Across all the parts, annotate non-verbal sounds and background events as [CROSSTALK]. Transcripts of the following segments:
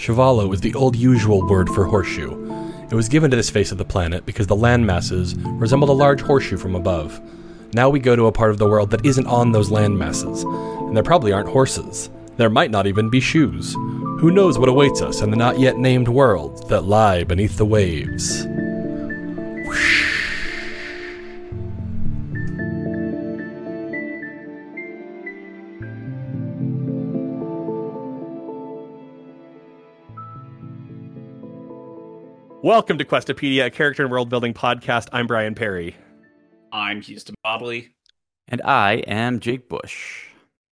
Sh'Valo is the old usual word for horseshoe. It was given to this face of the planet because the land masses resembled a large horseshoe from above. Now we go to a part of the world that isn't on those land masses, and there probably aren't horses. There might not even be shoes. Who knows what awaits us in the not yet named worlds that lie beneath the waves? Welcome to Questopedia, a character and world building podcast. I'm Brian Perry. I'm Houston Bobley. And I am Jake Bush.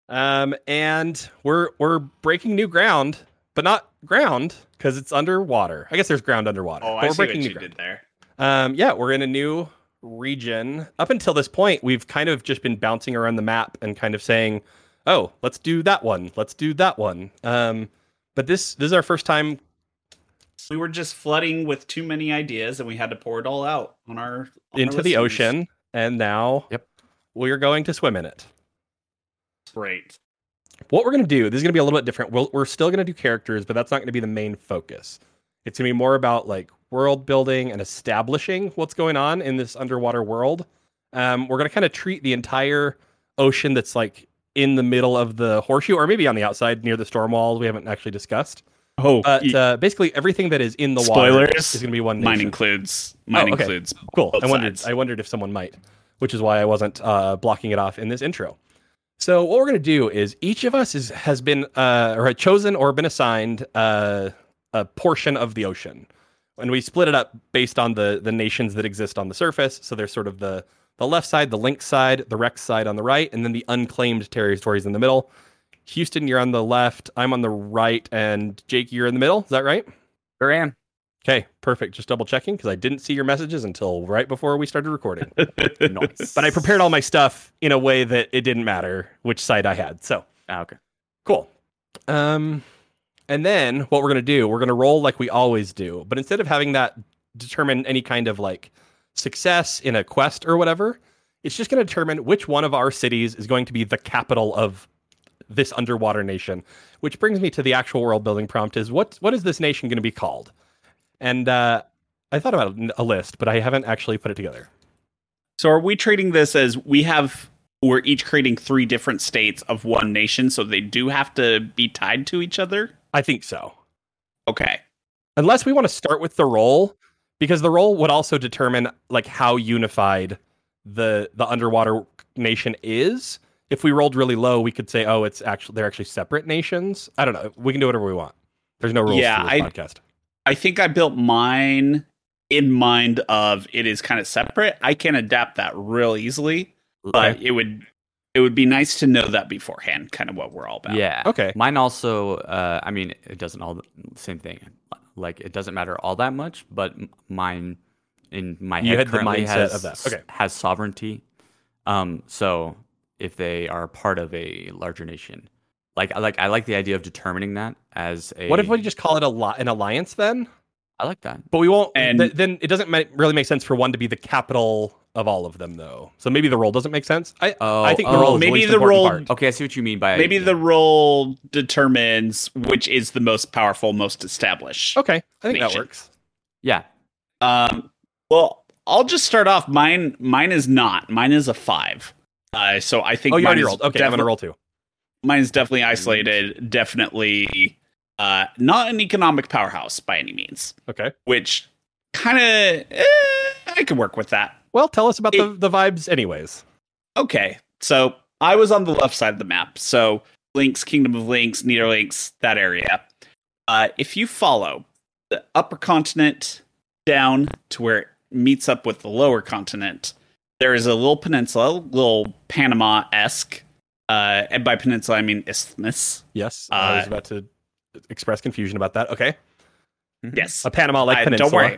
Um, and we're we're breaking new ground, but not ground because it's underwater. I guess there's ground underwater. Oh, but I we're see breaking what new you ground. did there. Um, yeah, we're in a new region. Up until this point, we've kind of just been bouncing around the map and kind of saying, "Oh, let's do that one. Let's do that one." Um, but this this is our first time. We were just flooding with too many ideas, and we had to pour it all out on our on our into the ocean, and now Yep. we're going to swim in it. Great. What we're going to do, this is going to be a little bit different. We'll, we're still going to do characters, but that's not going to be the main focus. It's going to be more about like world building and establishing what's going on in this underwater world. Um, we're going to kind of treat the entire ocean that's like in the middle of the horseshoe, or maybe on the outside near the storm wall. We haven't actually discussed. Oh, But uh, basically, everything that is in the water is going to be one Nation. mine nation. includes mine Oh, okay. includes Cool. both I wondered. sides. I wondered if someone might, which is why I wasn't uh, blocking it off in this intro. So what we're going to do is each of us is has been uh, or had chosen or been assigned uh, a portion of the ocean, and we split it up based on the the nations that exist on the surface. So there's sort of the the left side, the link side, the Rex side on the right, and then the unclaimed territories in the middle. Houston, you're on the left. I'm on the right, and Jake, you're in the middle. Is that right? Sure am. Okay, perfect. Just double checking because I didn't see your messages until right before we started recording. [LAUGHS] Nice. but I prepared all my stuff in a way that it didn't matter which side I had. So Ah, okay. cool. Um, and then what we're gonna do, we're gonna roll like we always do, but instead of having that determine any kind of like success in a quest or whatever, it's just gonna determine which one of our cities is going to be the capital of this underwater nation. Which brings me to the actual world building prompt: is what what is this nation going to be called? And uh, I thought about a list, but I haven't actually put it together. So are we treating this as we have we're each creating three different states of one nation, so they do have to be tied to each other? I think so. Okay. unless we want to start with the role because the role would also determine like how unified the the underwater nation is if we rolled really low we could say oh it's actually they're actually separate nations i don't know we can do whatever we want there's no rules Yeah, to this I- podcast I think I built mine in mind of it is kind of separate. I can adapt that real easily, but it would it would be nice to know that beforehand, kind of what we're all about. Yeah. okay Mine also. Uh, I mean, it doesn't all the same thing. Like it doesn't matter all that much, but mine in my You head had the currently mindset has of that. Okay. has sovereignty. Um. So if they are part of a larger nation, like I like I like the idea of determining that as a. what if we just call it a li- an alliance then I like that. but we won't And- th- then it doesn't ma- really make sense for one to be the capital of all of them though so maybe the role doesn't make sense i Oh, i think the oh, role maybe least the role- part. Okay, I see what you mean by Maybe the role determines which is the most powerful, most established. okay i think that works Yeah. Um, well, I'll just start off. Mine, mine is not. Mine is a five. Uh, so I think oh you mine already is rolled okay i'm defi- gonna roll too Mine is definitely isolated. Definitely, uh, not an economic powerhouse by any means. okay Which kind of, eh, I could work with that. Well, tell us about the, It- the vibes, anyways. Okay, so I was on the left side of the map. So Links, Kingdom of Links, Neolinks, that area. Uh, if you follow the upper continent down to where it meets up with the lower continent, there is a little peninsula, little Panama esque. Uh, and by peninsula, I mean isthmus. Yes, I was Uh, about to express confusion about that. Okay, Yes, a Panama-like peninsula. Don't worry,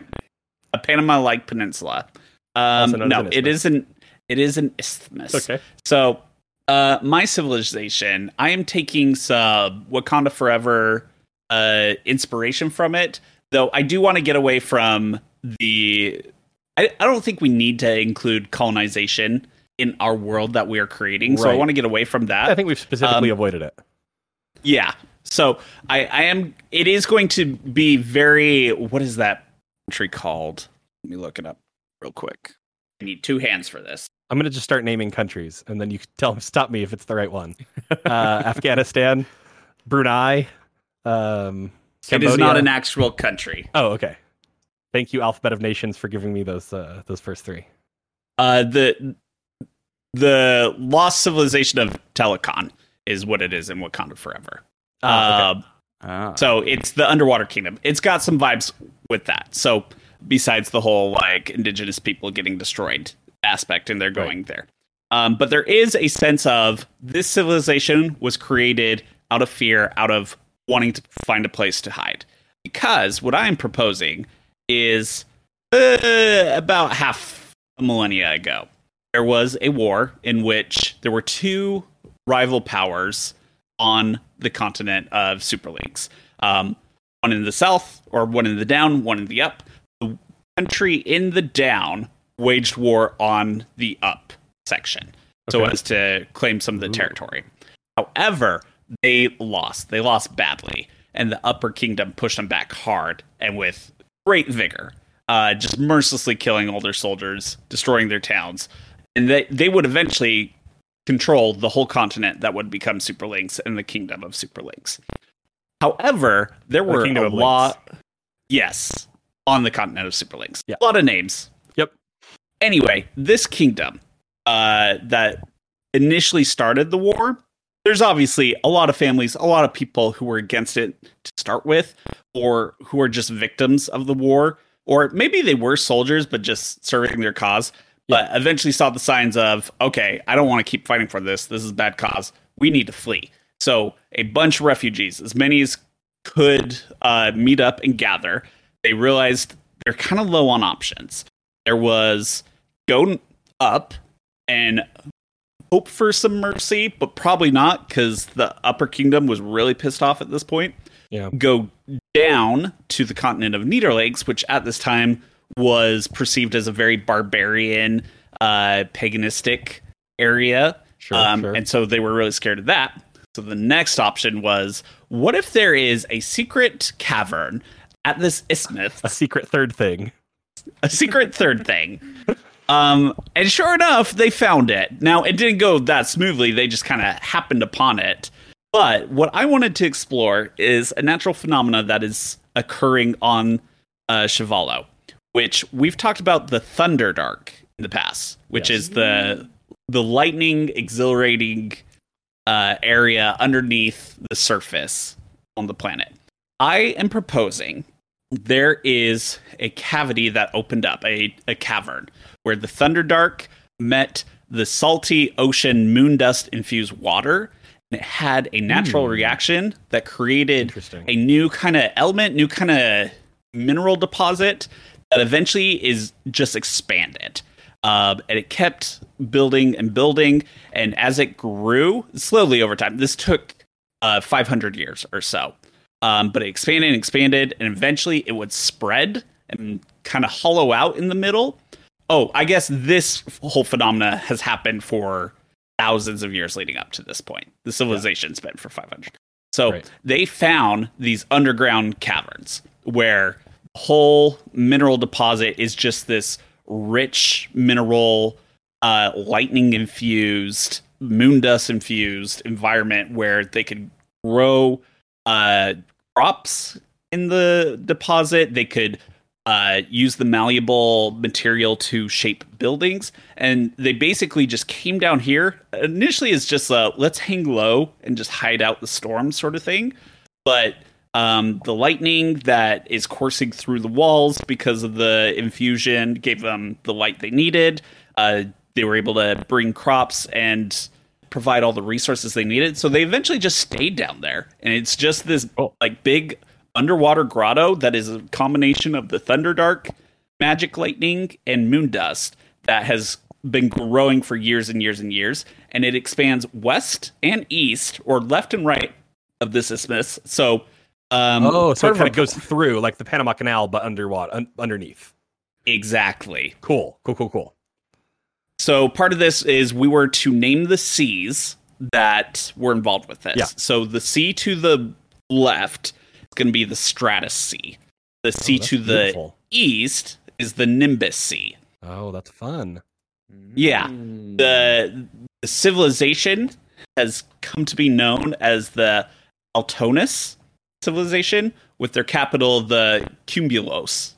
a Panama-like peninsula. Um, Also known as no, it isn't. It is an isthmus. Okay, So, uh, my civilization, I am taking some Wakanda Forever uh, inspiration from it, though I do want to get away from the. I, I don't think we need to include colonization in our world that we are creating, so I want to get away from that. I think we've specifically Um, avoided it. Yeah. So I, I am. It is going to be very. What is that country called? Let me look it up real quick. I need two hands for this. I'm gonna just start naming countries, and then you can tell [LAUGHS] stop me if it's the right one. Uh, [LAUGHS] Afghanistan, Brunei. Um, It is not an actual country. Oh, okay. Thank you, Alphabet of Nations, for giving me those uh, those first three. Uh, the the lost civilization of Talokan is what it is in Wakanda Forever. Ah, okay. Uh, Ah. So it's the underwater kingdom. It's got some vibes with that. So besides the whole like indigenous people getting destroyed aspect and they're going there. Um, but there is a sense of this civilization was created out of fear, out of wanting to find a place to hide. Because what I'm proposing is uh, about half a millennia ago, there was a war in which there were two rival powers on the continent of Super Leagues. Um, one in the south, or one in the down, one in the up. The country in the down waged war on the up section, so as to claim some of the Ooh. territory. However, they lost. They lost badly, and the upper kingdom pushed them back hard and with great vigor, uh, just mercilessly killing all their soldiers, destroying their towns, and they they would eventually control the whole continent that would become Super Links and the kingdom of Super Links. However, there The were a lot. Yes, on the continent of Super Links. Yeah. A lot of names. Yep. Anyway, this kingdom uh, that initially started the war, there's obviously a lot of families, a lot of people who were against it to start with, or who are just victims of the war, or maybe they were soldiers but just serving their cause. But eventually saw the signs of, okay, I don't want to keep fighting for this. This is a bad cause. We need to flee. So a bunch of refugees, as many as could uh, meet up and gather. They realized they're kind of low on options. There was go up and hope for some mercy, but probably not because the Upper Kingdom was really pissed off at this point. Yeah. Go down to the continent of Niederlakes, which at this time was perceived as a very barbarian, uh, paganistic area. Sure, Um, sure. And so they were really scared of that. So the next option was what if there is a secret cavern at this isthmus, a secret third thing. a secret third thing? Um, and sure enough, they found it. Now, it didn't go that smoothly, they just kind of happened upon it. But what I wanted to explore is a natural phenomena that is occurring on uh, Sh'Valo, which we've talked about the thunder dark in the past, which Yes. is the the lightning exhilarating uh, area underneath the surface on the planet. I am proposing there is a cavity that opened up, a, a cavern, where the thunder dark met the salty ocean moon dust infused water. It had a natural Hmm. reaction that created a new kind of element, new kind of mineral deposit that eventually is just expanded. Um, and it kept building and building. And as it grew slowly over time, this took uh, 500 years or so. Um, but it expanded and expanded, and eventually it would spread and kind of hollow out in the middle. Oh, I guess this whole phenomena has happened for thousands of years leading up to this point. The civilization's been for 500. So Right. they found these underground caverns where the whole mineral deposit is just this rich mineral, uh, lightning infused, moon dust infused environment where they could grow uh, crops in the deposit. They could uh, use the malleable material to shape buildings. And they basically just came down here. Initially, it's just a let's hang low and just hide out the storm sort of thing. But um, the lightning that is coursing through the walls because of the infusion gave them the light they needed. Uh, they were able to bring crops and provide all the resources they needed. So they eventually just stayed down there. And it's just this Cool. like big underwater grotto that is a combination of the Thunderdark, magic lightning, and moon dust that has been growing for years and years and years. And it expands west and east, or left and right of this isthmus. So, um, oh, so it kind of goes through like the Panama Canal, but underwater, un- underneath. exactly. Cool, cool, cool, cool. So part of this is we were to name the seas that were involved with this. Yeah. So the sea to the left going to be the Stratus Sea. The sea Oh, to the beautiful. east is the Nimbus Sea. Oh, that's fun. Yeah. The, the civilization has come to be known as the Altonus civilization, with their capital the Cumulus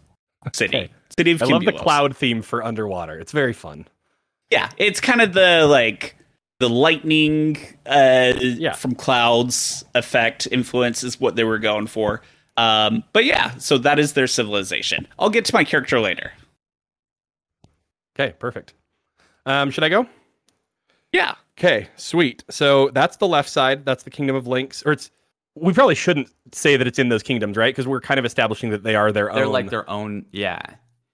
city. Okay. City of I love the cloud theme for underwater. It's very fun. Yeah, it's kind of the like the lightning uh Yeah. from clouds effect influence is what they were going for. Um but yeah, so that is their civilization. I'll get to my character later. Okay, perfect. Um, should I go? Yeah. Okay, sweet. So that's the left side. That's the Kingdom of Links, or it's. We probably shouldn't say that it's in those kingdoms, right? Because we're kind of establishing that they are their own. They're like their own. Yeah.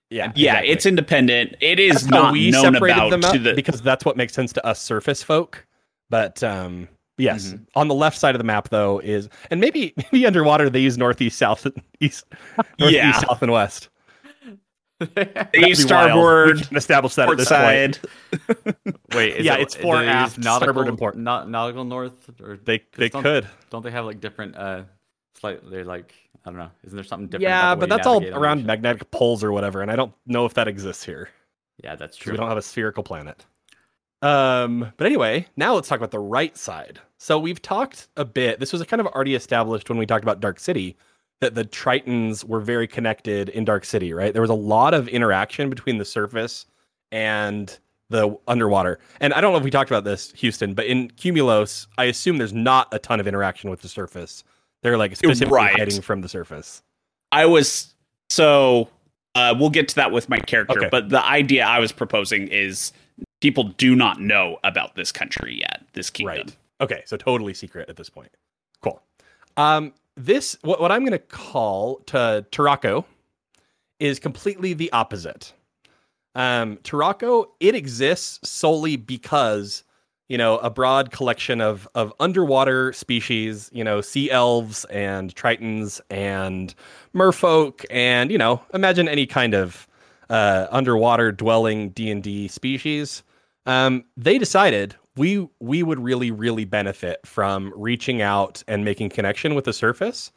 Yeah, Yeah, exactly. it's independent. It is That's not we known separated about them to the because that's what makes sense to us surface folk. But um, yes, Mm-hmm. on the left side of the map though is, and maybe [LAUGHS] maybe underwater they use northeast, south, [LAUGHS] east, northeast, Yeah. south, and west. [LAUGHS] they use be. We starboard, can establish that at port this point. side. Wait. Is Yeah, it, it's fore, do they use aft, starboard, and port. Not nautical north, or They 'cause they don't, could. Don't they have like different? Uh, slightly like I don't know. Isn't there something different? Yeah, but that's all navigate on the around magnetic poles or whatever, and I don't know if that exists here. Yeah, that's true. We don't have a spherical planet. Um, but anyway, now let's talk about the right side. So we've talked a bit. This was kind of already established when we talked about Dark City that the Tritons were very connected in Dark City, right? There was a lot of interaction between the surface and the underwater. And I don't know if we talked about this, Houston, but in Cumulus, I assume there's not a ton of interaction with the surface. They're like specifically Right. hiding from the surface. I was so uh we'll get to that with my character, Okay. but the idea I was proposing is people do not know about this country yet, this kingdom. Right. Okay, so totally secret at this point. Cool. Um, this what, what I'm going to call to Tarako is completely the opposite. Um, Tarako it exists solely because you know a broad collection of of underwater species, you know, sea elves and tritons and merfolk and you know imagine any kind of uh, underwater dwelling D and D species. Um, they decided we we would really really benefit from reaching out and making connection with the surface.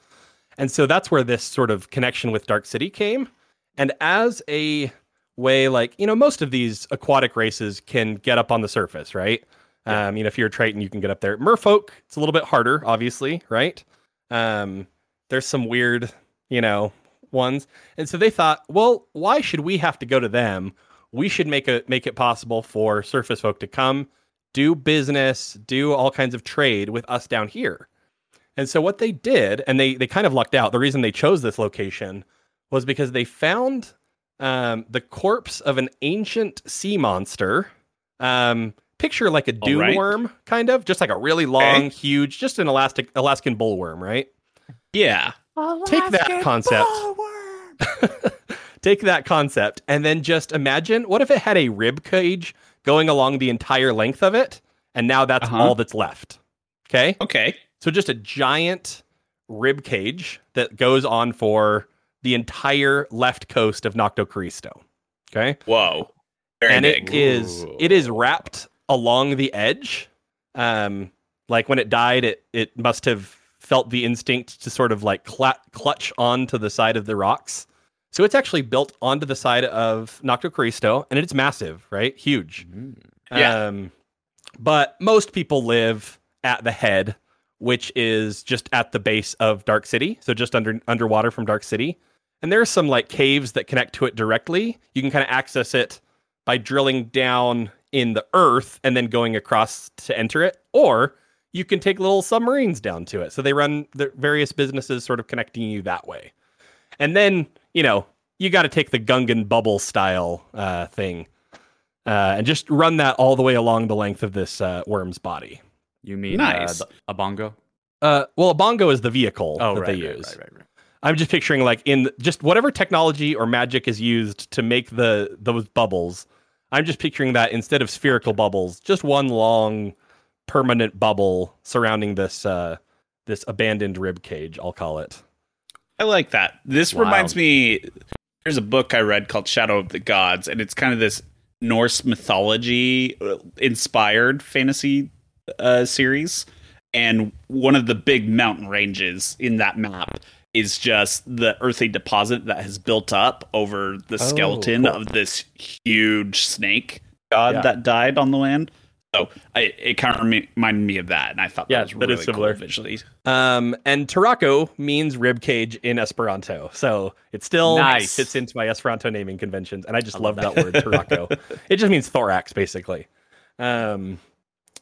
And so that's where this sort of connection with dark city came. And as a way like you know most of these aquatic races can get up on the surface right um, you know if you're a triton you can get up there. Merfolk it's a little bit harder obviously right? Um, there's some weird you know ones. And so they thought well why should we have to go to them? We should make a make it possible for surface folk to come do business do all kinds of trade with us down here. And so what they did and they they kind of lucked out. The reason they chose this location was because they found um, the corpse of an ancient sea monster um, picture like a All dune right. worm kind of just like a really long huge just an elastic alaskan bullworm right Yeah. take that concept [LAUGHS] take that concept and then just imagine what if it had a rib cage going along the entire length of it and now that's Uh-huh. all that's left okay Okay. so just a giant rib cage that goes on for the entire left coast of nocto Cristo. okay Whoa. Very and big. it is it is wrapped along the edge. Um like when it died it it must have felt the instinct to sort of like cla- clutch onto the side of the rocks. So it's actually built onto the side of nocto Cristo, and it's massive right? Huge. Yeah. um but most people live at the head which is just at the base of dark city so just under underwater from dark city. And there's some like caves that connect to it directly. You can kind of access it by drilling down in the earth and then going across to enter it or you can take little submarines down to it so they run the various businesses sort of connecting you that way and then you know you got to take the gungan bubble style uh, thing uh, and just run that all the way along the length of this uh, worm's body You mean Nice. uh, a bongo? uh, well a bongo is the vehicle Oh, that right, they right, use right, right, right. I'm just picturing like in just whatever technology or magic is used to make the those bubbles. I'm just picturing that instead of spherical bubbles, just one long permanent bubble surrounding this uh this abandoned rib cage, I'll call it. I like that. This Wow. reminds me there's a book I read called Shadow of the Gods, and it's kind of this Norse mythology uh, inspired fantasy uh, series. and one of the big mountain ranges in that map is just the earthy deposit that has built up over the Oh, skeleton cool. of this huge snake god Yeah. that died on the land. So I, it kind of reminded me of that, and I thought Yeah, that was really is similar. cool visually. Um, and Tarako means rib cage in Esperanto, so it still Nice. fits into my Esperanto naming conventions, and I just I love love that, word Tarako. [LAUGHS] it just means thorax, basically. Um,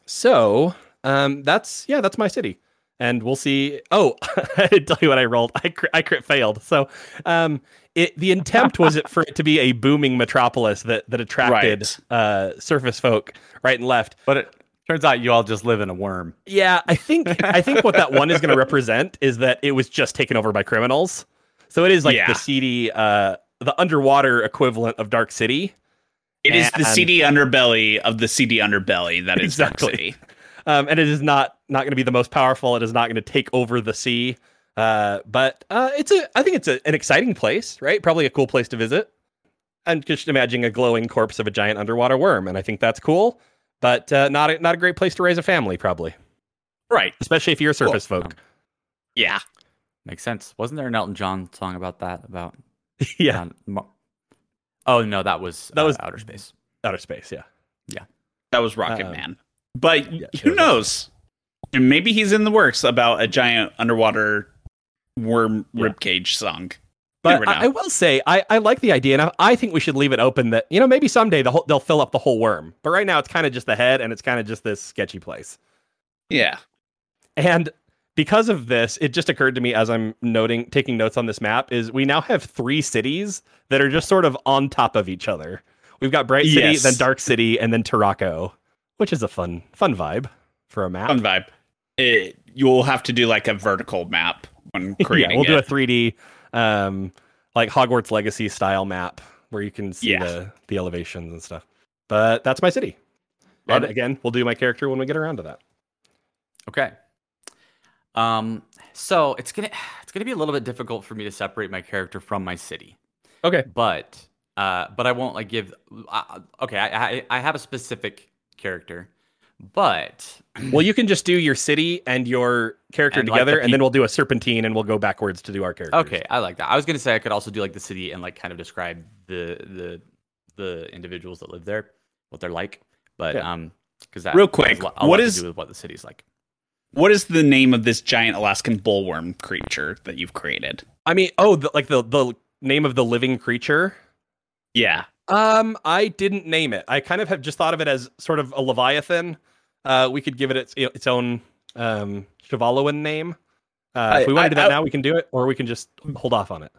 so um, that's yeah, that's my city, and we'll see. Oh, [LAUGHS] I didn't tell you what I rolled. I crit, I crit failed. So um, it the intent was it for it to be a booming metropolis that that attracted Right. uh, surface folk right and left. But it turns out you all just live in a worm. Yeah, I think [LAUGHS] I think what that one is going to represent is that it was just taken over by criminals. So it is like Yeah. the seedy, uh, the underwater equivalent of Dark City. It is the And- seedy underbelly of the seedy underbelly that is Dark Exactly. City. Um, and it is not not going to be the most powerful. It is not going to take over the sea. Uh, but uh, it's a I think it's a, an exciting place, right? Probably a cool place to visit. I'm just imagining a glowing corpse of a giant underwater worm, and I think that's cool. But uh, not a, not a great place to raise a family, probably, Right. especially if you're a surface folk. Yeah. Makes sense. Wasn't there an Elton John song about that? About [LAUGHS] yeah, Mo- oh no, that was That uh, was- outer space. outer space. Yeah. Yeah. That was Rocket Um, Man. But yeah, who knows? And maybe he's in the works about a giant underwater worm Yeah. ribcage song. But I, I will say I, I like the idea, and I, I think we should leave it open that you know maybe someday the whole, they'll fill up the whole worm. But right now it's kind of just the head, and it's kind of just this sketchy place. yeah. And because of this, it just occurred to me as I'm noting, taking notes on this map, is we now have three cities that are just sort of on top of each other. We've got Bright City, Yes. then Dark City, and then Tarako, which is a fun, fun vibe for a map. Fun vibe. It, you'll have to do like a vertical map when [LAUGHS] creating. yeah, we'll do a 3D, um, like Hogwarts Legacy style map where you can see Yeah. the the elevations and stuff. But that's my city. Love and it. again, we'll do my character when we get around to that. Okay. Um. So it's gonna it's gonna be a little bit difficult for me to separate my character from my city, Okay. but uh, but I won't like give. Uh, okay, I, I I have a specific character, but Well, you can just do your city and your character And, like, the together, and then we'll do a serpentine, and we'll go backwards to do our characters. Okay, I like that. I was gonna say I could also do like the city and like kind of describe the the the individuals that live there, what they're like. But Yeah. um, because that Real quick, a lot, a what to do with what the city's like? What is the name of this giant Alaskan bullworm creature that you've created? I mean, oh, the, like the the name of the living creature. Yeah. Um, I didn't name it. I kind of have just thought of it as sort of a leviathan. Uh, we could give it its its own um Sh'Valoan name. Uh, if we want to do that I- now, we can do it, or we can just hold off on it.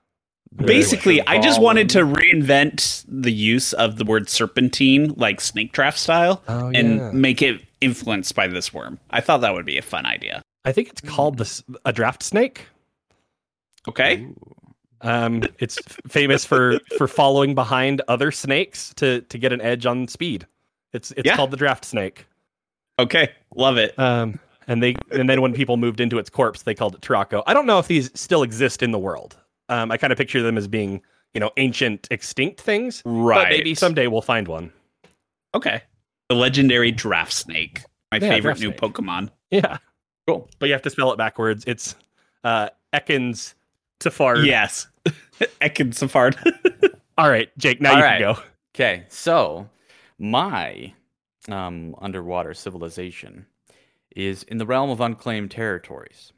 Basically, I just wanted to reinvent the use of the word serpentine, like snake draft style, Oh, and make it influenced by this worm. I thought that would be a fun idea. I think it's called this a draft snake. Okay. Ooh. Um, it's famous for for following behind other snakes to to get an edge on speed. It's it's Yeah. called the draft snake. Okay. Love it. Um, and they and then when people moved into its corpse, they called it Tarako. I don't know if these still exist in the world. Um, I kind of picture them as being you know ancient extinct things. Right. But maybe someday we'll find one. Okay. The legendary draft snake. My Yeah, favorite new snake. Pokemon. Yeah, Cool. but you have to spell it backwards. It's uh, Ekans Tafard. Yes. [LAUGHS] Ekin Safard. [LAUGHS] All right, Jake. Now All you right. can go. Okay, so my um, underwater civilization is in the realm of unclaimed territories.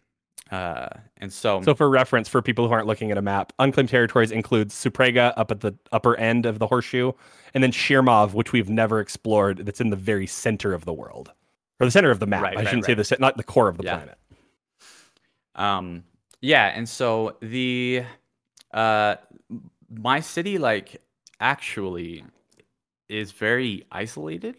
Uh, and so, So, for reference, for people who aren't looking at a map, unclaimed territories includes Suprega up at the upper end of the horseshoe, and then Shirmov, which we've never explored, that's in the very center of the world, or the center of the map. Right, I right, shouldn't say the not the core of the Yeah. planet. um, yeah, and so the uh, my city like actually is very isolated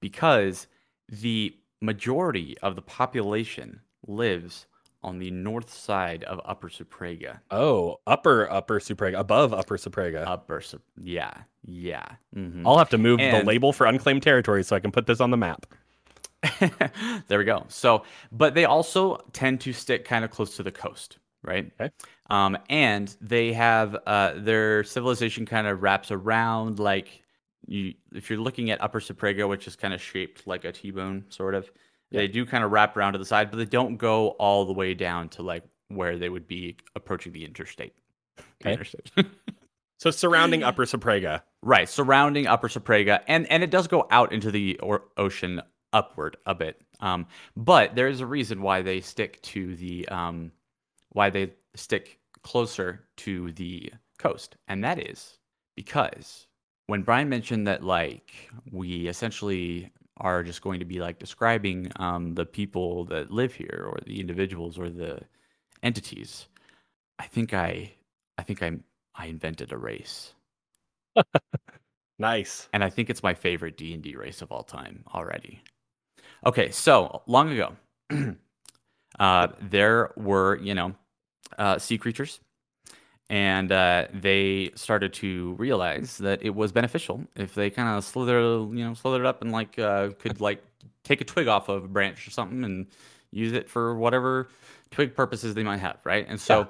because the majority of the population lives on the north side of Upper Suprega. Oh, upper upper Suprega, above upper Suprega. Upper, Sup- yeah, yeah. mhm. I'll have to move the label for unclaimed territories so I can put this on the map. [LAUGHS] there we go. So, but they also tend to stick kind of close to the coast, right? Okay. Um, and they have uh, their civilization kind of wraps around like you. If you're looking at Upper Suprega, which is kind of shaped like a T-bone, sort of, Yeah. They do kind of wrap around to the side, but they don't go all the way down to like where they would be approaching the interstate. The interstate. [LAUGHS] So surrounding Upper Suprega. right, surrounding Upper Suprega, and and it does go out into the or- ocean upward a bit. Um, but there is a reason why they stick to the um, why they stick closer to the coast, and that is because when Brian mentioned that like we essentially are just going to be like describing um, the people that live here or the individuals or the entities, I think I I think I I invented a race. [LAUGHS] Nice. and I think it's my favorite D and D race of all time already. Okay, so long ago, [CLEARS THROAT] uh, there were you know uh, sea creatures, and uh, they started to realize that it was beneficial if they kind of slither you know slithered up and like uh, could like take a twig off of a branch or something and use it for whatever twig purposes they might have, right? And so.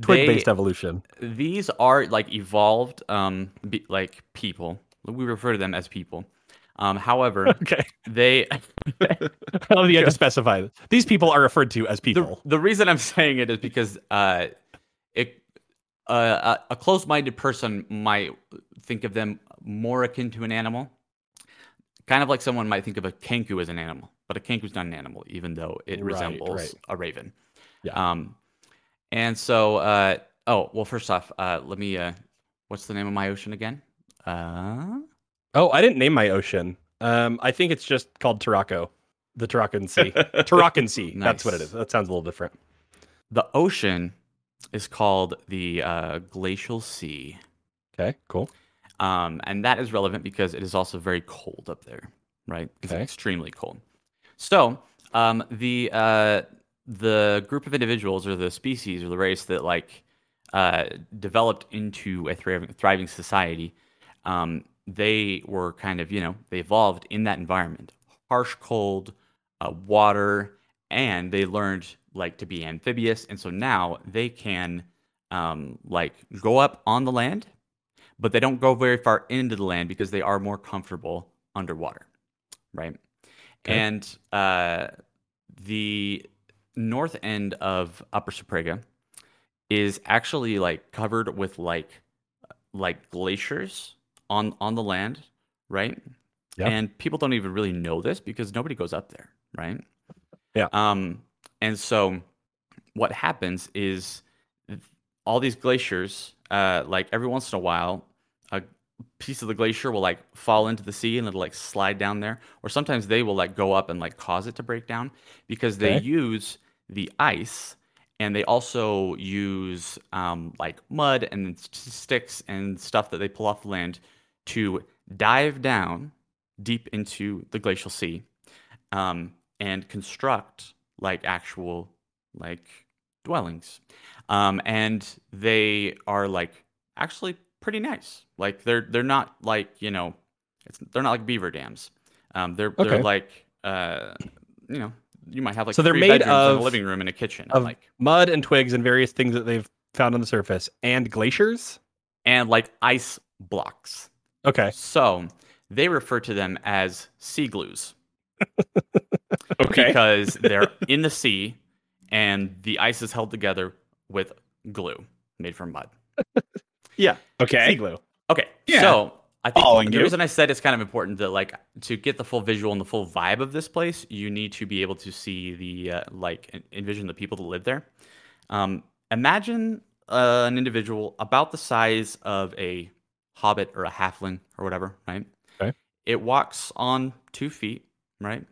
Twig based evolution. these are like evolved um be, like people we refer to them as people um however [LAUGHS] Okay. they [LAUGHS] Oh, you had to [LAUGHS] specify. These people are referred to as people. the reason i'm saying it is because uh it uh, a, a closed-minded person might think of them more akin to an animal kind of like someone might think of a kenku as an animal but a kenku's not an animal even though it Right, resembles right. a raven Yeah. um and so uh oh well first off uh let me uh what's the name of my ocean again uh Oh, I didn't name my ocean. Um, I think it's just called Tarako, the Tarakan Sea. [LAUGHS] Tarakan Sea. That's what it is. That sounds a little different. the ocean is called the uh, glacial sea Okay, cool. um, and that is relevant because it is also very cold up there right it's Okay. extremely cold so um, the uh, the group of individuals or the species or the race that like uh, developed into a thriving, thriving society um, they were kind of you know they evolved in that environment. Harsh cold uh, water and they learned like to be amphibious. And so now they can um, like go up on the land but they don't go very far into the land because they are more comfortable underwater right? Okay. and uh, the north end of upper Suprega is actually like covered with like like glaciers on on the land right Yeah. and people don't even really know this because nobody goes up there right Yeah. um and so what happens is all these glaciers uh like every once in a while a piece of the glacier will like fall into the sea and it'll like slide down there or sometimes they will like go up and like cause it to break down because they Okay. use the ice and they also use um, like mud and sticks and stuff that they pull off the land to dive down deep into the glacial sea um, and construct like actual like dwellings um, and they are like actually pretty nice like they're they're not like you know it's they're not like beaver dams um, they're Okay. they're like uh, you know you might have like So they're made of- a living room and a kitchen of- like Mud and twigs and various things that they've found on the surface and glaciers. and like ice blocks Okay. so they refer to them as sea glues [LAUGHS] Okay. because they're [LAUGHS] in the sea and the ice is held together with glue made from mud. [LAUGHS] Yeah. Okay. Sea glue. Okay, Yeah. so I think Following the you. reason I said it's kind of important that like to get the full visual and the full vibe of this place, you need to be able to see the uh, like envision the people that live there. Um, imagine uh, an individual about the size of a hobbit or a halfling or whatever, right? Okay. It walks on two feet, right?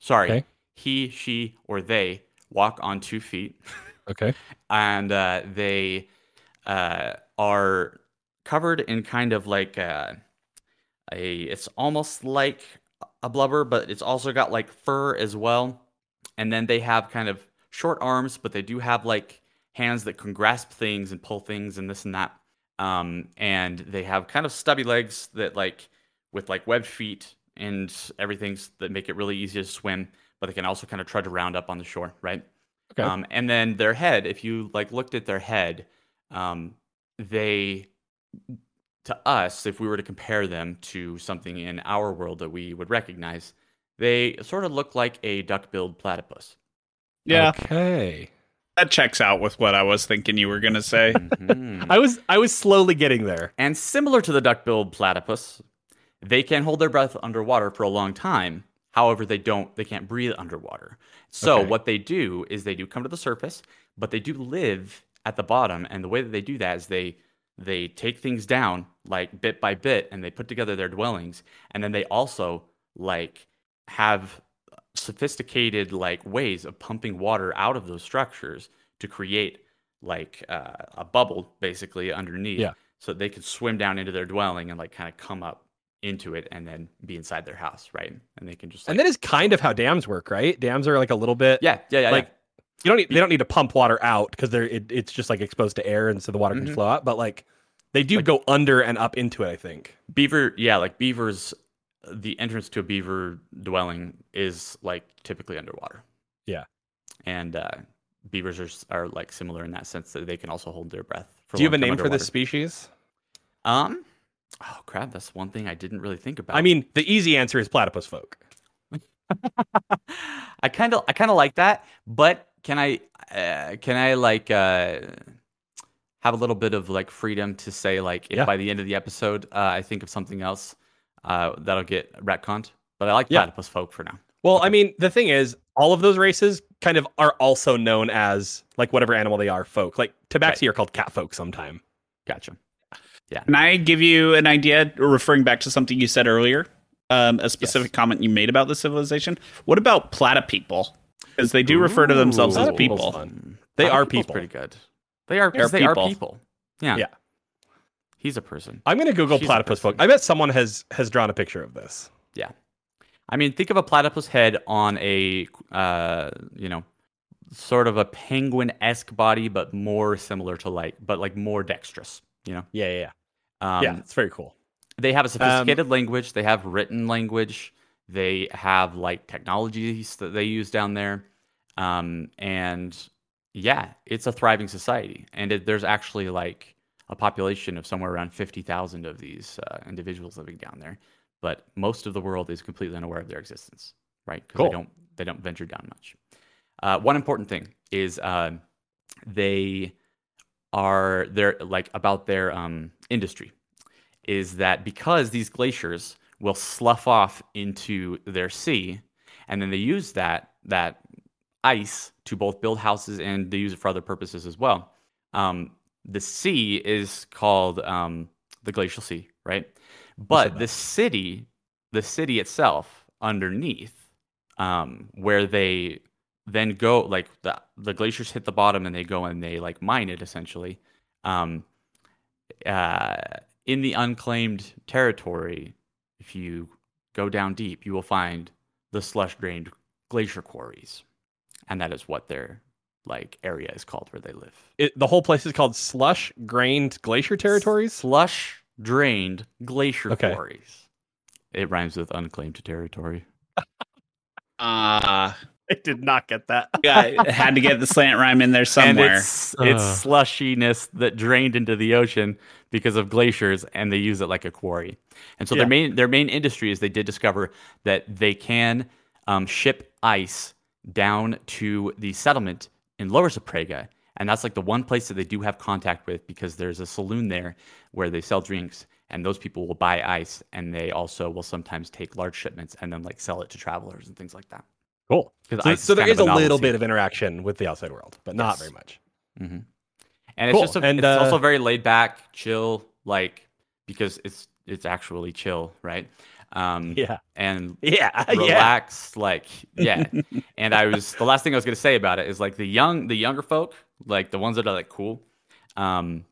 Sorry, Okay. he, she, or they walk on two feet [LAUGHS] Okay. and uh, they uh, are covered in kind of like a, a it's almost like a blubber but it's also got like fur as well and then they have kind of short arms but they do have like hands that can grasp things and pull things and this and that um, and they have kind of stubby legs that like with like webbed feet and everything's that make it really easy to swim but they can also kind of trudge around up on the shore right Okay. um, and then their head, if you like looked at their head, um, they to us, if we were to compare them to something in our world that we would recognize, They sort of look like a duck-billed platypus. Yeah, Okay. That checks out with what I was thinking you were gonna say. Mhm. I was I was slowly getting there. And similar to the duck-billed platypus, they can hold their breath underwater for a long time. However, they don't they can't breathe underwater. So Okay. what they do is they do come to the surface, but they do live at the bottom. And the way that they do that is they they take things down like bit by bit and they put together their dwellings. And then they also like have sophisticated like ways of pumping water out of those structures to create like uh, a bubble basically underneath Yeah. so they could swim down into their dwelling and like kind of come up into it and then be inside their house right and they can just like, And that is kind of how dams work, right? Dams are like a little bit yeah yeah yeah like yeah. you don't need they don't need to pump water out because they're it, it's just like exposed to air and so the water can Mhm. flow out. But like they do Like- go under and up into it, I think. beaver yeah like beavers the entrance to a beaver dwelling is like typically underwater Yeah. and uh beavers are, are like similar in that sense that they can also hold their breath for Do you have a name for this species? um oh crap that's one thing i didn't really think about I mean, the easy answer is platypus folk. [LAUGHS] I kind of I kind of like that, but can I uh, can I like uh, have a little bit of like freedom to say like if Yeah. by the end of the episode uh, I think of something else uh, that'll get retconned. But I like Yeah. platypus folk for now. Well, I mean, the thing is, all of those races kind of are also known as like whatever animal they are, folk. Like tabaxi are called cat folk sometime. Gotcha. Yeah. Can I give you an idea, referring back to something you said earlier? Um, a specific comment you made about the civilization. What about platypeople? Because they do refer to themselves as people. They are people. Pretty good. They are They are because they are people. people. Yeah. Yeah. He's a person. I'm gonna Google She's platypus folk. I bet someone has has drawn a picture of this. Yeah, I mean, think of a platypus head on a, uh, you know, sort of a penguin-esque body, but more similar to like, but like more dexterous. You know, Yeah, yeah, yeah. um, yeah, it's very cool. They have a sophisticated language. They have written language. They have like technologies that they use down there, um, and yeah, it's a thriving society. And it, there's actually like a population of somewhere around fifty thousand of these uh, individuals living down there. But most of the world is completely unaware of their existence, right? Because Cool. they don't they don't venture down much. Uh, one important thing is uh, they are they're like about their um, industry is that because these glaciers will slough off into their sea, and then they use that that ice to both build houses and they use it for other purposes as well. Um, the sea is called um, the glacial sea, right? But the city, the city itself underneath, um, where they then go like the the glaciers hit the bottom and they go and they like mine it essentially. Um, uh, in the unclaimed territory, if you go down deep, you will find the slush drained glacier quarries, and that is what their like area is called where they live. It, the whole place is called slush grained glacier territories. Slush drained glacier Okay. quarries. It rhymes with unclaimed territory. Ah, [LAUGHS] I did not get that. [LAUGHS] yeah, had to get the slant rhyme in there [LAUGHS] somewhere. And it's it's slushiness that drained into the ocean because of glaciers, and they use it like a quarry. And so Yeah. their main their main industry is they did discover that they can um, ship ice down to the settlement in Lower Suprega, and that's like the one place that they do have contact with because there's a saloon there where they sell drinks. And those people will buy ice, and they also will sometimes take large shipments and then like sell it to travelers and things like that. Cool. So, so there is a a little bit of interaction with the outside world, but not Yes. very much. hmm And it's just a, And, it's uh, also very laid back, chill, like because it's it's actually chill, right? Um, Yeah. and [LAUGHS] Yeah. [LAUGHS] Yeah. relaxed, like yeah. [LAUGHS] and I was the last thing I was gonna say about it is like the young the younger folk, like the ones that are like cool, um,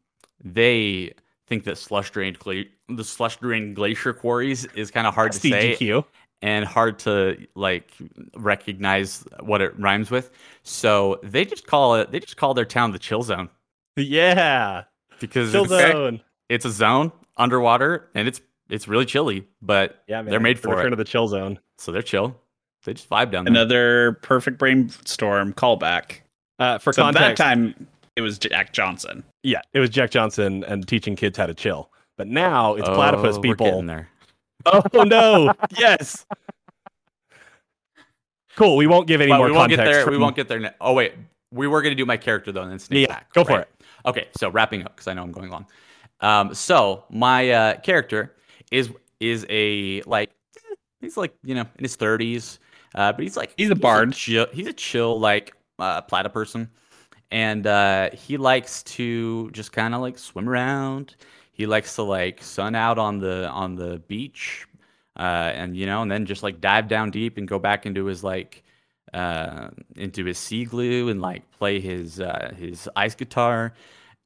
they think that slush drained gla- the slush drained glacier quarries is kind of hard to say and hard to like recognize what it rhymes with. So they just call it they just call their town the chill zone Yeah. because Chill it's, zone. it's a zone underwater and it's it's really chilly, but Yeah, man. they're made for Return it. to the chill zone. So they're chill. They just vibe down there. Another perfect brainstorm callback. Uh, for So context, that time it was Jack Johnson. yeah, it was Jack Johnson and teaching kids how to chill. But now it's Oh, platypus we're people. there. Oh no! [LAUGHS] yes. Cool. We won't give any but more we won't context. get there. We won't get there. ne- Oh wait, we were gonna do my character though, and then snake Yeah, back. go for it. Okay, so wrapping up because I know I'm going long. Um, so my uh, character is is a like he's like you know in his 30s, uh, but he's like He's a bard. chill, he's a chill like uh, platyperson, and uh, he likes to just kind of like swim around. He likes to like sun out on the on the beach, uh, and you know, and then just like dive down deep and go back into his like uh, into his sea glue and like play his uh, his ice guitar.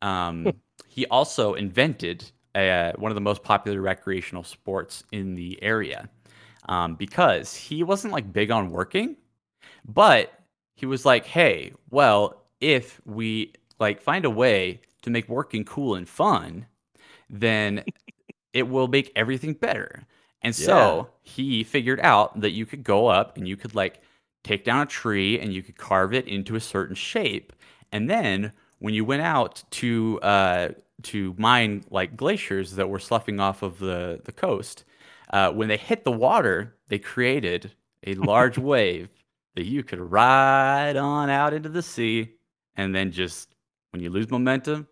Um, [LAUGHS] he also invented uh, one of the most popular recreational sports in the area um, because he wasn't like big on working, but he was like, hey, well, if we like find a way to make working cool and fun, then it will make everything better. And so he figured out that you could go up and you could like take down a tree and you could carve it into a certain shape. And then when you went out to uh, to mine like glaciers that were sloughing off of the the coast, uh, when they hit the water, they created a [LAUGHS] large wave that you could ride on out into the sea, and then just when you lose momentum,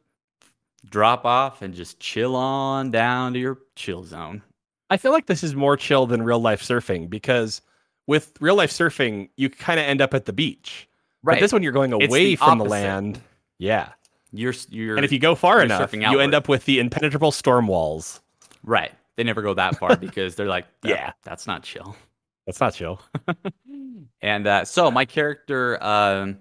drop off and just chill on down to your chill zone. I feel like this is more chill than real life surfing because with real life surfing, you kind of end up at the beach. But this one, you're going away the from the land. Yeah. You're you're And if you go far enough, surfing you end up with the impenetrable storm walls. right, they never go that far [LAUGHS] because they're like, "That- Yeah. that's not chill. That's not chill. [LAUGHS] And uh, so my character, um,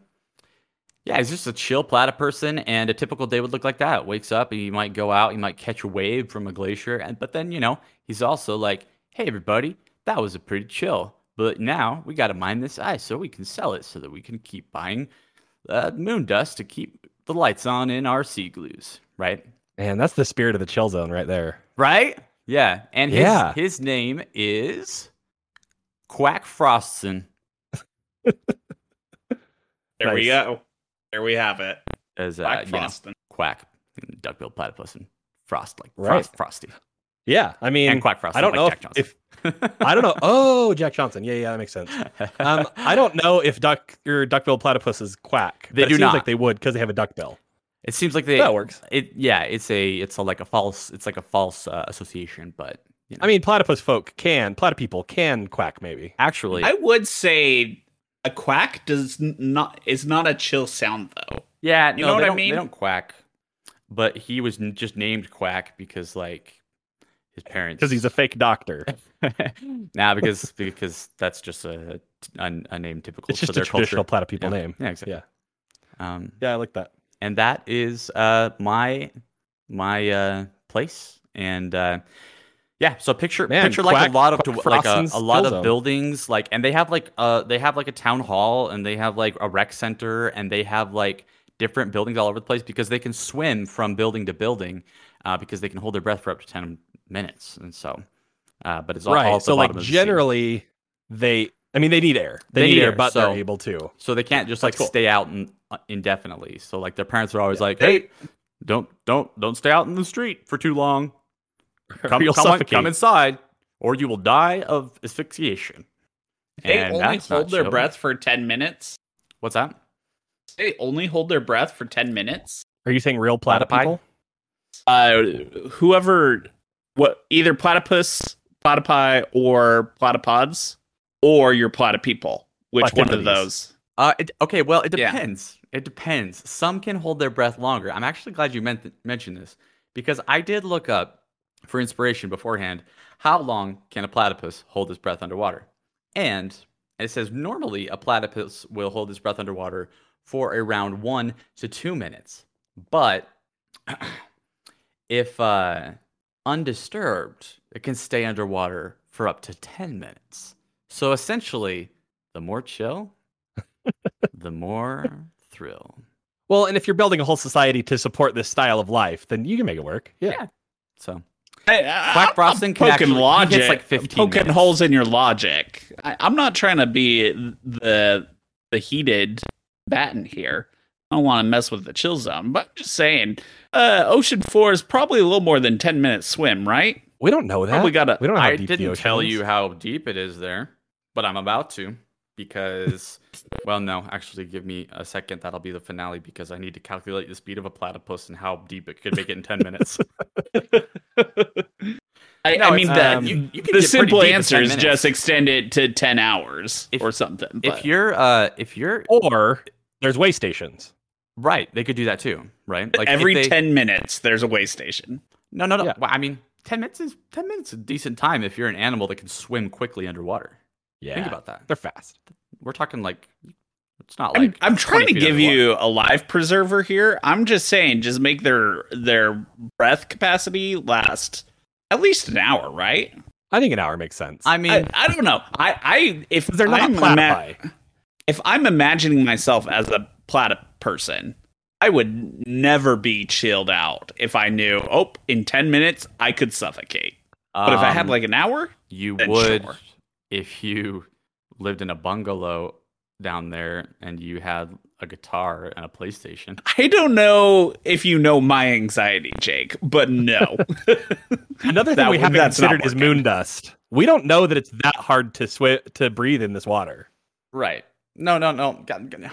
yeah, he's just a chill platyperson, and a typical day would look like that. Wakes up, and he might go out, he might catch a wave from a glacier, and but then you know he's also like, "Hey, everybody, that was a pretty chill, but now we got to mine this ice so we can sell it, so that we can keep buying uh, moon dust to keep the lights on in our sea glues, right? Man, that's the spirit of the chill zone right there. Right? Yeah, and his Yeah. his name is Quack Frostson. [LAUGHS] There we go. There we have it. As uh, Black you know, quack, duck-billed platypus, and frost like Right. frost, frosty, Yeah. I mean, and quack frost. I don't know like if, Jack if I don't know. Oh, Jack Johnson. Yeah, yeah, that makes sense. Um, I don't know if duck or duckbill platypuses quack. They but do it seems not. like they would because they have a duckbill. it seems like they. That works. It yeah, it's a it's a like a false it's like a false uh, association, but you know, I mean, platypus folk can, platypeople can quack maybe. actually, I would say a quack does not is not a chill sound though. yeah, you no, know what I mean? They don't quack, but he was just named Quack because like his parents Because he's a fake doctor. [LAUGHS] now because because that's just a a, a name typical It's to just a their traditional culture. platypeople Yeah. name. Yeah, exactly. Yeah. Um, Yeah, I like that. and that is uh my my uh place and uh yeah so picture Man, picture like a lot of Quack like a, a lot of buildings like and they have like uh they have like a town hall and they have like a rec center and they have like different buildings all over the place because they can swim from building to building uh because they can hold their breath for up to 10 minutes and so uh but it's all, all right. at the So, like, bottom of the generally, they, I mean, they need air. They, They need, need air, air, but so- they're able to. so they can't just like cool. stay out in, uh, indefinitely. So like their parents are always Yeah. like, "Hey, don't don't don't stay out in the street for too long. [LAUGHS] Come You'll come, on- suffocate. come inside, or you will die of asphyxiation." They And only hold their chill. breath for ten minutes. What's that? They only hold their breath for ten minutes. Are you saying real Platypi? Uh, whoever, what either platypus, platypi, or platypods, or your platypeople. Which one of those? Uh, it, okay, well, it Yeah. depends. It depends. Some can hold their breath longer. I'm actually glad you meant mentioned this because I did look up for inspiration beforehand. How long can a platypus hold his breath underwater? And it says normally a platypus will hold his breath underwater for around one to two minutes, but [CLEARS THROAT] if uh, undisturbed, it can stay underwater for up to ten minutes. So essentially, the more chill, [LAUGHS] the more thrill. Well, and if you're building a whole society to support this style of life, then you can make it work. Yeah. Yeah. So Hey, I- Quack I'm Frosting can poking actually- logic, gets like 15 poking minutes. holes in your logic. I, I'm not trying to be the the heated batten here. I don't want to mess with the chill zone, but I'm just saying, uh, Ocean Four is probably a little more than ten minutes swim, right? We don't know that. Probably got a. we don't know how I deep the didn't ocean tell is. you how deep it is there, but I'm about to. because, [LAUGHS] well, no, actually, give me a second. That'll be the finale because I need to calculate the speed of a platypus and how deep it could make it in 10 minutes. [LAUGHS] I, No, I mean, it's, the, um, you- you can the simple answer is just extend it to 10 hours If- or something. if you're, uh, if you're Or there's way stations. Right, they could do that too, right? Like every they- 10 minutes, there's a way station. No, no, no. Yeah. Well, I mean, 10 minutes is 10 minutes is a decent time if you're an animal that can swim quickly underwater. Yeah. Think about that. They're fast. We're talking like it's not I'm, like I'm trying to give underwater. you a life preserver here. I'm just saying, just make their their breath capacity last at least an hour, right? I think an hour makes sense. I mean, I, I don't know. I, I if they're not I'm platypi. ima- if I'm imagining myself as a platyp person, I would never be chilled out if I knew, oh, in 10 minutes I could suffocate. But if I had um, like an hour, you would sure. if you lived in a bungalow down there and you had a guitar and a PlayStation. [LAUGHS] I don't know if you know my anxiety, Jake, but no. [LAUGHS] Another thing That- we haven't that's considered is moon dust. We don't know that it's that hard to swi to breathe in this water. Right. No, no, no. God, God,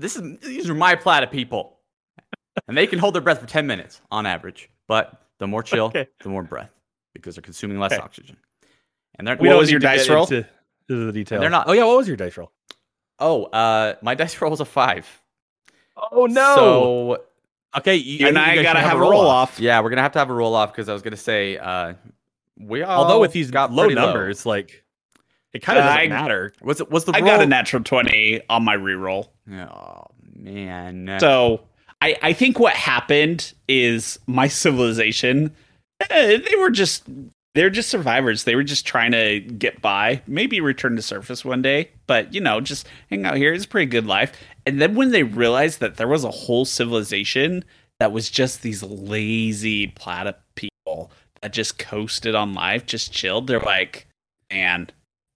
This is these are my platyp people. and they can hold their breath for 10 minutes on average. But the more chill, Okay. the more breath because they're consuming less Okay. oxygen. And they're We was your dice roll? Into, into the details. They're not- Oh yeah, what was your dice roll? Oh, uh [LAUGHS] my dice roll was a 5. Oh no. So okay, you and I gotta have a roll off. Yeah, we're gonna have to have a roll off because I was gonna say, uh, we all Although with these got low numbers, like it kind of Uh, doesn't I- matter. Was it was the I roll? got a natural 20 on my reroll. Oh man. So I, I think what happened is my civilization, eh, they were just they're just survivors. They were just trying to get by, maybe return to surface one day, but you know, just hang out here. It's a pretty good life. And then when they realized that there was a whole civilization that was just these lazy platyp people that just coasted on life, just chilled, they're like, man,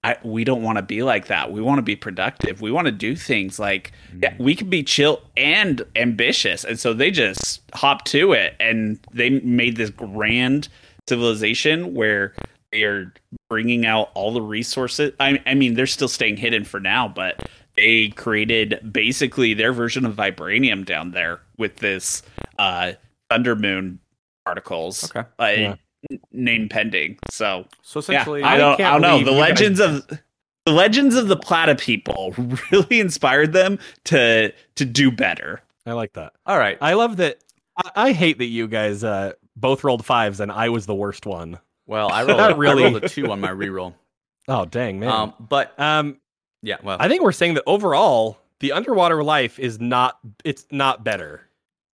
I, we don't want to be like that. We want to be productive. We want to do things like yeah, we can be chill and ambitious. And so they just hopped to it and they made this grand civilization where they are bringing out all the resources. I, I mean, they're still staying hidden for now, but they created basically their version of vibranium down there with this uh, thunder moon particles. Okay. Uh, Yeah. N- Name pending. So So yeah, essentially, I I don't, can't I don't know. The you guys- legends of the legends of the Plata people [LAUGHS] really inspired them to to do better. I like that. all right. I love that. I, I hate that you guys uh, both rolled fives and I was the worst one. Well, I [LAUGHS] rolled, Not really. I rolled a two on my reroll. [LAUGHS] Oh dang man. Um, but um, yeah, well, I think we're saying that overall the underwater life is not. It's not better.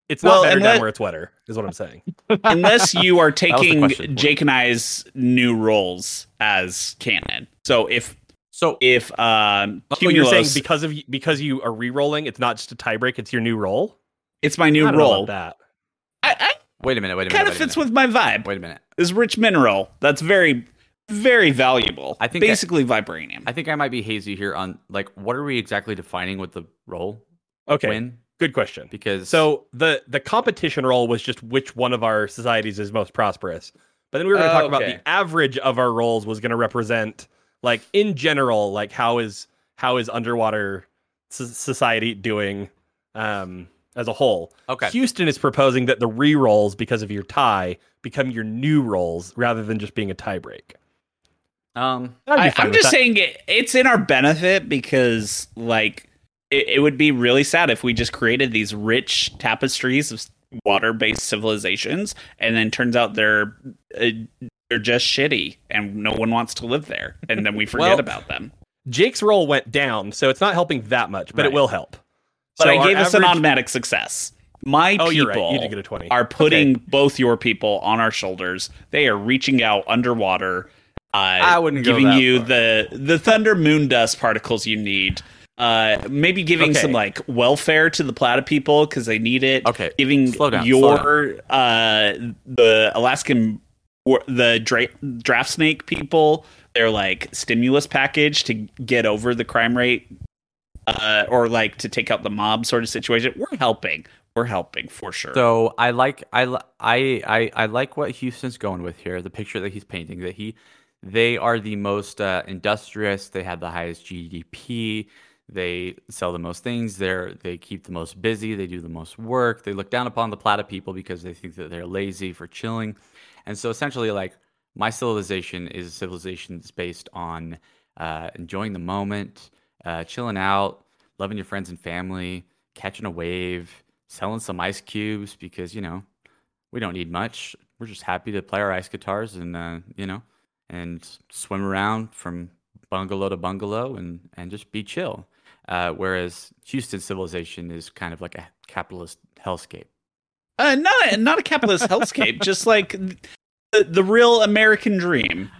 It's not Well, better and down let- where it's wetter. Is what I'm saying. [LAUGHS] Unless you are taking. Jake and I's new roles as canon. So if so if um Oh, you're saying because of because you are re-rolling, it's not just a tiebreak. It's your new roll. it's my new I don't know role, about that. I, I wait a minute. Wait a minute. kind of fits minute. with my vibe. Wait a minute. This rich mineral that's very very valuable. I think I- basically vibranium. I think I might be hazy here on like what are we exactly defining with the roll Okay, win? Good question. Because So the the competition role was just which one of our societies is most prosperous. But then we were going to talk about the average of our roles was going to represent like in general like how is how is underwater so- society doing um as a whole. okay, Houston is proposing that the re-rolls because of your tie become your new rolls rather than just being a tiebreak. um, I, I'm just that. saying it, it's in our benefit because like it, it would be really sad if we just created these rich tapestries of water-based civilizations and then turns out they're uh, they're just shitty and no one wants to live there and then we [LAUGHS] forget Well- about them. Jake's roll went down, so it's not helping that much, but it will help. But So I our gave us an automatic success. My Oh, people you're right. You did get a 20. are putting both your people on our shoulders. They are reaching out underwater. Uh, I wouldn't go giving you far. the the thunder moon dust particles you need. Uh, maybe giving Okay. some like welfare to the Plata people because they need it. Okay, giving down, your uh the Alaskan the dra- draft snake people their like stimulus package to get over the crime rate uh or like to take out the mob sort of situation we're helping we're helping for sure So I like I I I I like what Houston's going with here. The picture that he's painting that he they are the most uh, industrious. They have the highest GDP. They sell the most things. They're they keep the most busy. They do the most work. They look down upon the Plata people because they think that they're lazy for chilling. And so essentially, like my civilization is a civilization that's based on uh, enjoying the moment, uh, chilling out, loving your friends and family, catching a wave, selling some ice cubes because you know we don't need much. We're just happy to play our ice guitars and uh, you know and swim around from bungalow to bungalow and and just be chill. Uh, whereas Houston civilization is kind of like a capitalist hellscape. Uh, not a, not a capitalist hellscape, just like the, the real American dream.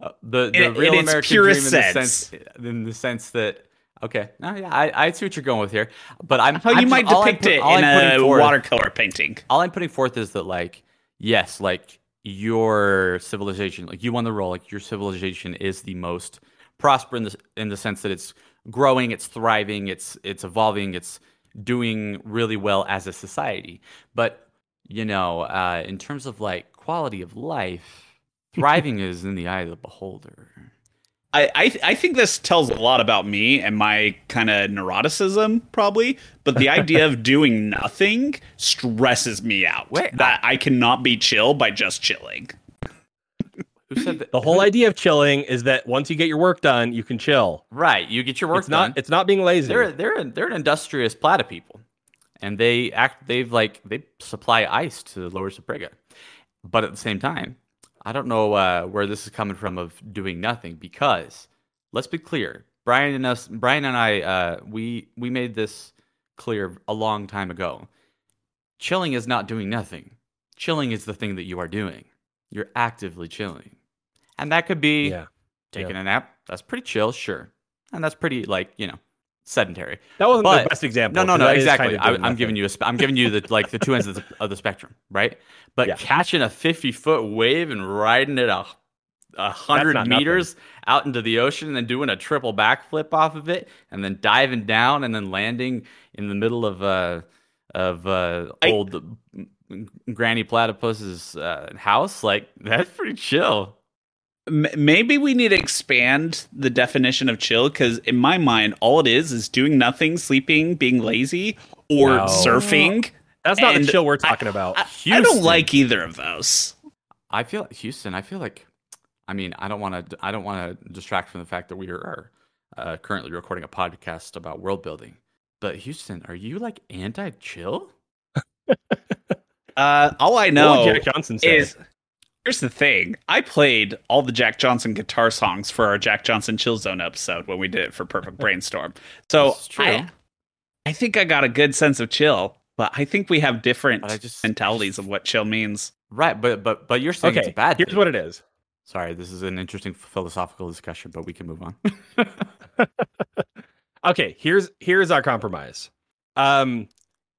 Uh, the the In- real in American dream in the sense. sense in the sense that okay, no, yeah, I, I see what you're going with here, but I'm How I'm you might depict put- it in I'm a forth- watercolor painting. all I'm putting forth is that like yes, like your civilization, like you won the role, like your civilization is the most prosper in the in the sense that it's growing, it's thriving, it's it's evolving, it's doing really well as a society. But you know, uh, in terms of like quality of life, [LAUGHS] thriving is in the eye of the beholder. I, I I think this tells a lot about me and my kind of neuroticism, probably. But the idea of [LAUGHS] doing nothing stresses me out. Wait, that I cannot be chill by just chilling. Who said that? The whole idea of chilling is that once you get your work done, you can chill. right, you get your work it's not. done. It's not being lazy. they're they're an, they're an industrious plata people, and they act they've like they supply ice to the Lower Suprega, but at the same time, I don't know uh, where this is coming from of doing nothing because let's be clear, Brian and us, Brian and I, uh, we we made this clear a long time ago. Chilling is not doing nothing. Chilling is the thing that you are doing. You're actively chilling, and that could be yeah. taking a nap. That's pretty chill, sure, and that's pretty like you know sedentary. That wasn't But- the best example. No, no, no, exactly. kind of I, I'm giving nothing. you a, I'm giving you the like the two ends of the, of the spectrum, right? But Yeah. catching a 50 foot wave and riding it a, a hundred meters out into the ocean and then doing a triple backflip off of it and then diving down and then landing in the middle of uh of uh I- old Granny Platypus's uh, house, like [LAUGHS] that's pretty chill. M- maybe we need to expand the definition of chill because in my mind, all it is is doing nothing, sleeping, being lazy, or No. surfing. That's not and the chill we're talking about. I, I don't like either of those. I feel Houston. I feel like, I mean, I don't want to. I don't want to distract from the fact that we are uh, currently recording a podcast about world building. But Houston, are you like anti-chill? [LAUGHS] Uh, all I What know would Jack Johnson say? is here's the thing. I played all the Jack Johnson guitar songs for our Jack Johnson Chill Zone episode when we did it for Perfect [LAUGHS] Brainstorm. So. I, I think I got a good sense of chill, but I think we have different just- mentalities of what chill means. Right, but but but you're saying it's okay, a bad. here's thing. what it is. Sorry, this is an interesting philosophical discussion, but we can move on. [LAUGHS] [LAUGHS] Okay, here's here's our compromise. Um,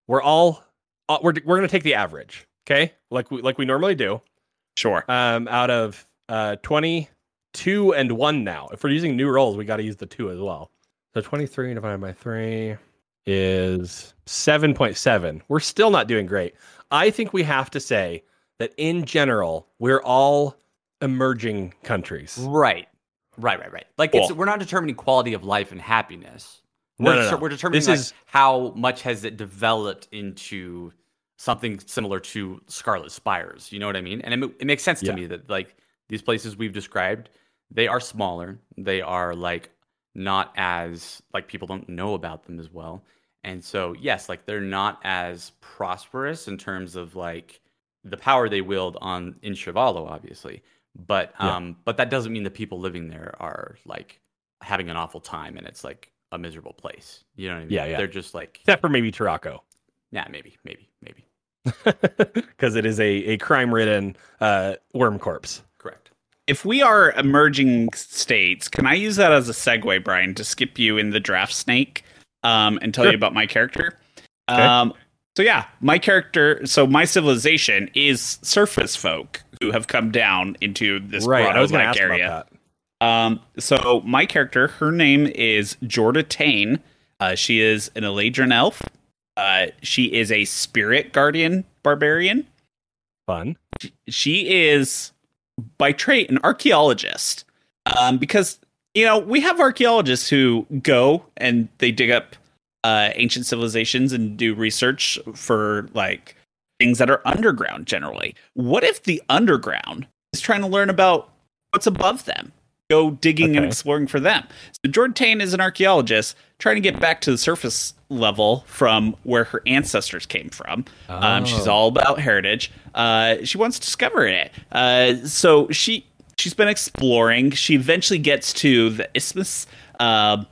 we're all uh, we're we're gonna take the average. Okay, like we like we normally do. Sure. Um, out of uh twenty two and one now. If we're using new rolls, we got to use the two as well. So twenty three divided by three is seven point seven. We're still not doing great. I think we have to say that in general, we're all emerging countries. right, right, right, right. Like it's we're not determining quality of life and happiness. No, we're, no, deter- no. we're determining This like, is- how much has it developed into something similar to Scarlet Spires. You know what I mean? And it, it makes sense to Yeah. me that like these places we've described, they are smaller. They are like not as like people don't know about them as well. And so yes, like they're not as prosperous in terms of like the power they wield on in Sh'Valo, obviously. But Yeah. um, but that doesn't mean the people living there are like having an awful time and it's like a miserable place. You know what I mean? Yeah, yeah. They're just like except for maybe Tarako, yeah, maybe, maybe, maybe. [LAUGHS] because it is a, a crime ridden uh, worm corpse. Correct. If we are emerging states, can I use that as a segue, Brian, to skip you in the draft snake um, and tell Sure. you about my character? Okay. Um, so yeah, my character. So my civilization is surface folk who have come down into this right. I was going to grotto-like area. Um, so my character, her name is Jorda Tane. Uh, she is an Eladrin elf. Uh, she is a spirit guardian barbarian. Fun. She is by trade an archaeologist, um, because you know we have archaeologists who go and they dig up uh, ancient civilizations and do research for like things that are underground. Generally, what if the underground is trying to learn about what's above them? Go digging and exploring for them. So Jordan Tane is an archaeologist trying to get back to the surface level from where her ancestors came from. Um, she's Oh. all about heritage. Uh, she wants to discover it. Uh, so she she's been exploring. She eventually gets to the isthmus. Uh,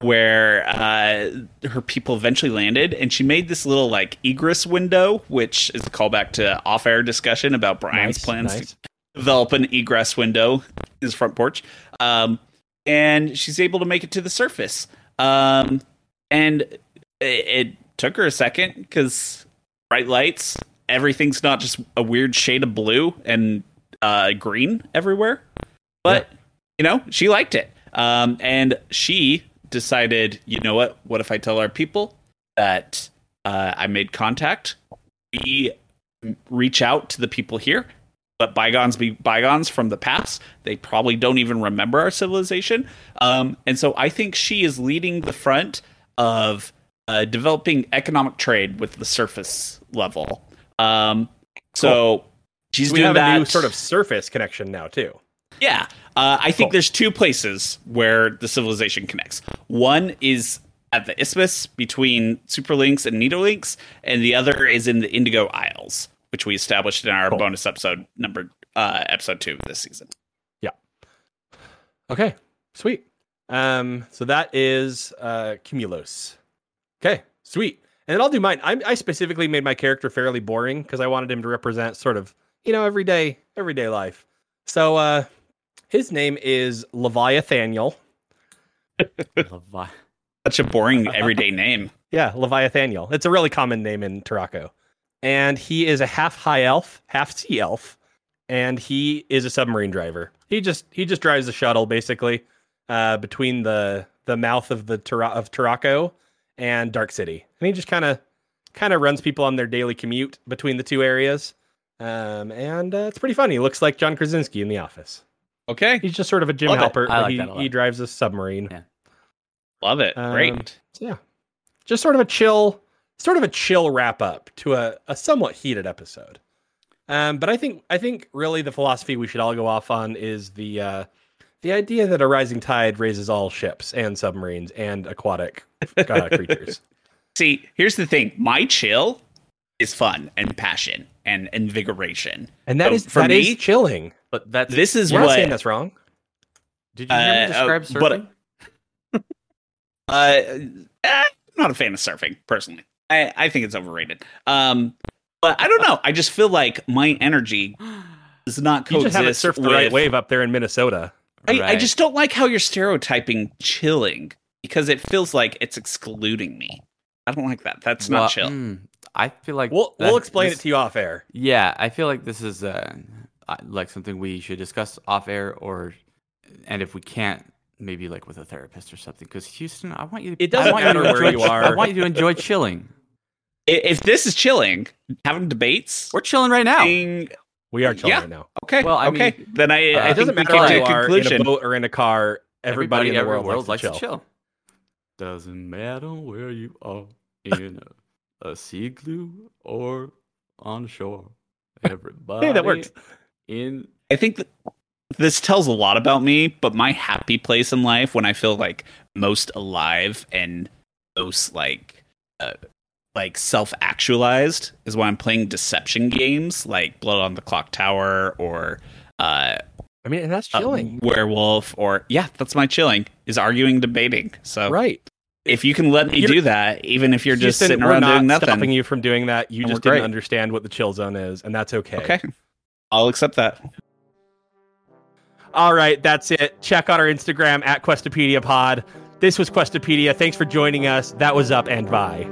where uh, her people eventually landed, and she made this little like egress window, which is a callback to off-air discussion about Brian's Nice, plans nice. to develop an egress window in his front porch. Um, and she's able to make it to the surface. Um, and it, it took her a second because bright lights, everything's not just a weird shade of blue and uh, green everywhere. But, you know, she liked it. Um, and she decided, you know what? What if I tell our people that uh, I made contact? We reach out to the people here let bygones be bygones from the past. They probably don't even remember our civilization. Um, and so I think she is leading the front of uh, developing economic trade with the surface level. Um, so she's So we doing have that. a new sort of surface connection now too. Yeah. Uh, I think Cool. there's two places where the civilization connects. One is at the isthmus between Superlinks and Nidolinks, and the other is in the Indigo Isles, which we established in our Cool. bonus episode number uh, episode two of this season. Yeah. Okay, sweet. Um, so that is uh Cumulus. Okay, sweet. And then I'll do mine. I, I specifically made my character fairly boring because I wanted him to represent sort of, you know, everyday everyday life. So uh his name is Leviathaniel. [LAUGHS] Levi- Such a boring [LAUGHS] everyday name. Yeah, Leviathaniel. It's a really common name in Tarako. And he is a half high elf, half sea elf, and he is a submarine driver. He just he just drives the shuttle basically uh, between the the mouth of the Tara- of Tarako and Dark City, and he just kind of kind of runs people on their daily commute between the two areas. Um, and uh, it's pretty funny. He looks like John Krasinski in The Office. Okay. He's just sort of a Jim Love Halpert, I but like he, that a lot. he drives a submarine. Yeah. Love it. Um, Great. So yeah, just sort of a chill, sort of a chill wrap up to a, a somewhat heated episode. Um, but I think I think really the philosophy we should all go off on is the uh, the idea that a rising tide raises all ships and submarines and aquatic uh, creatures. See, here's the thing. My chill is fun and passion and invigoration. And that So is for that is me- chilling. But that's This is We're not what saying that's wrong. Did you hear me Uh, uh, describe but- surfing? [LAUGHS] Uh, eh, I'm not a fan of surfing personally. I, I think it's overrated. Um, but I don't know. I just feel like my energy does not You coexist just haven't surfed the right wave up there in Minnesota. I, I just don't like how you're stereotyping chilling because it feels like it's excluding me. I don't like that. That's Well, not chill. mm, I feel like We'll that- we'll explain this- it to you off air. Yeah, I feel like this is uh, uh, like something we should discuss off air, or and if we can't, maybe like with a therapist or something. Because Houston, I want you. To, It doesn't I want you matter where enjoy- you are. I want you to enjoy chilling. [LAUGHS] If this is chilling, having debates, We're chilling right now. being- We are chilling Yeah. right now. okay, Well, I okay, mean, then I, uh, I It think doesn't we matter came where to you a are in a boat or in a car. Everybody, in the every world likes to chill. Doesn't matter where you are in a, a sea glue or on shore. Everybody. [LAUGHS] Hey, that works. In I think that this tells a lot about me, but my happy place in life when I feel like most alive and most like uh, like self-actualized is when I'm playing deception games like Blood on the Clocktower or uh, I mean, and that's uh, chilling, Werewolf or yeah, that's my chilling is arguing debating. So right? if you can let me You- do that, even if you're just sitting around not doing nothing, stopping you from doing that. You just didn't great. understand what the chill zone is, and that's okay. okay, I'll accept that. All right, that's it. Check out our Instagram at Questopedia Pod. This was Questopedia. Thanks for joining us. That was up and bye.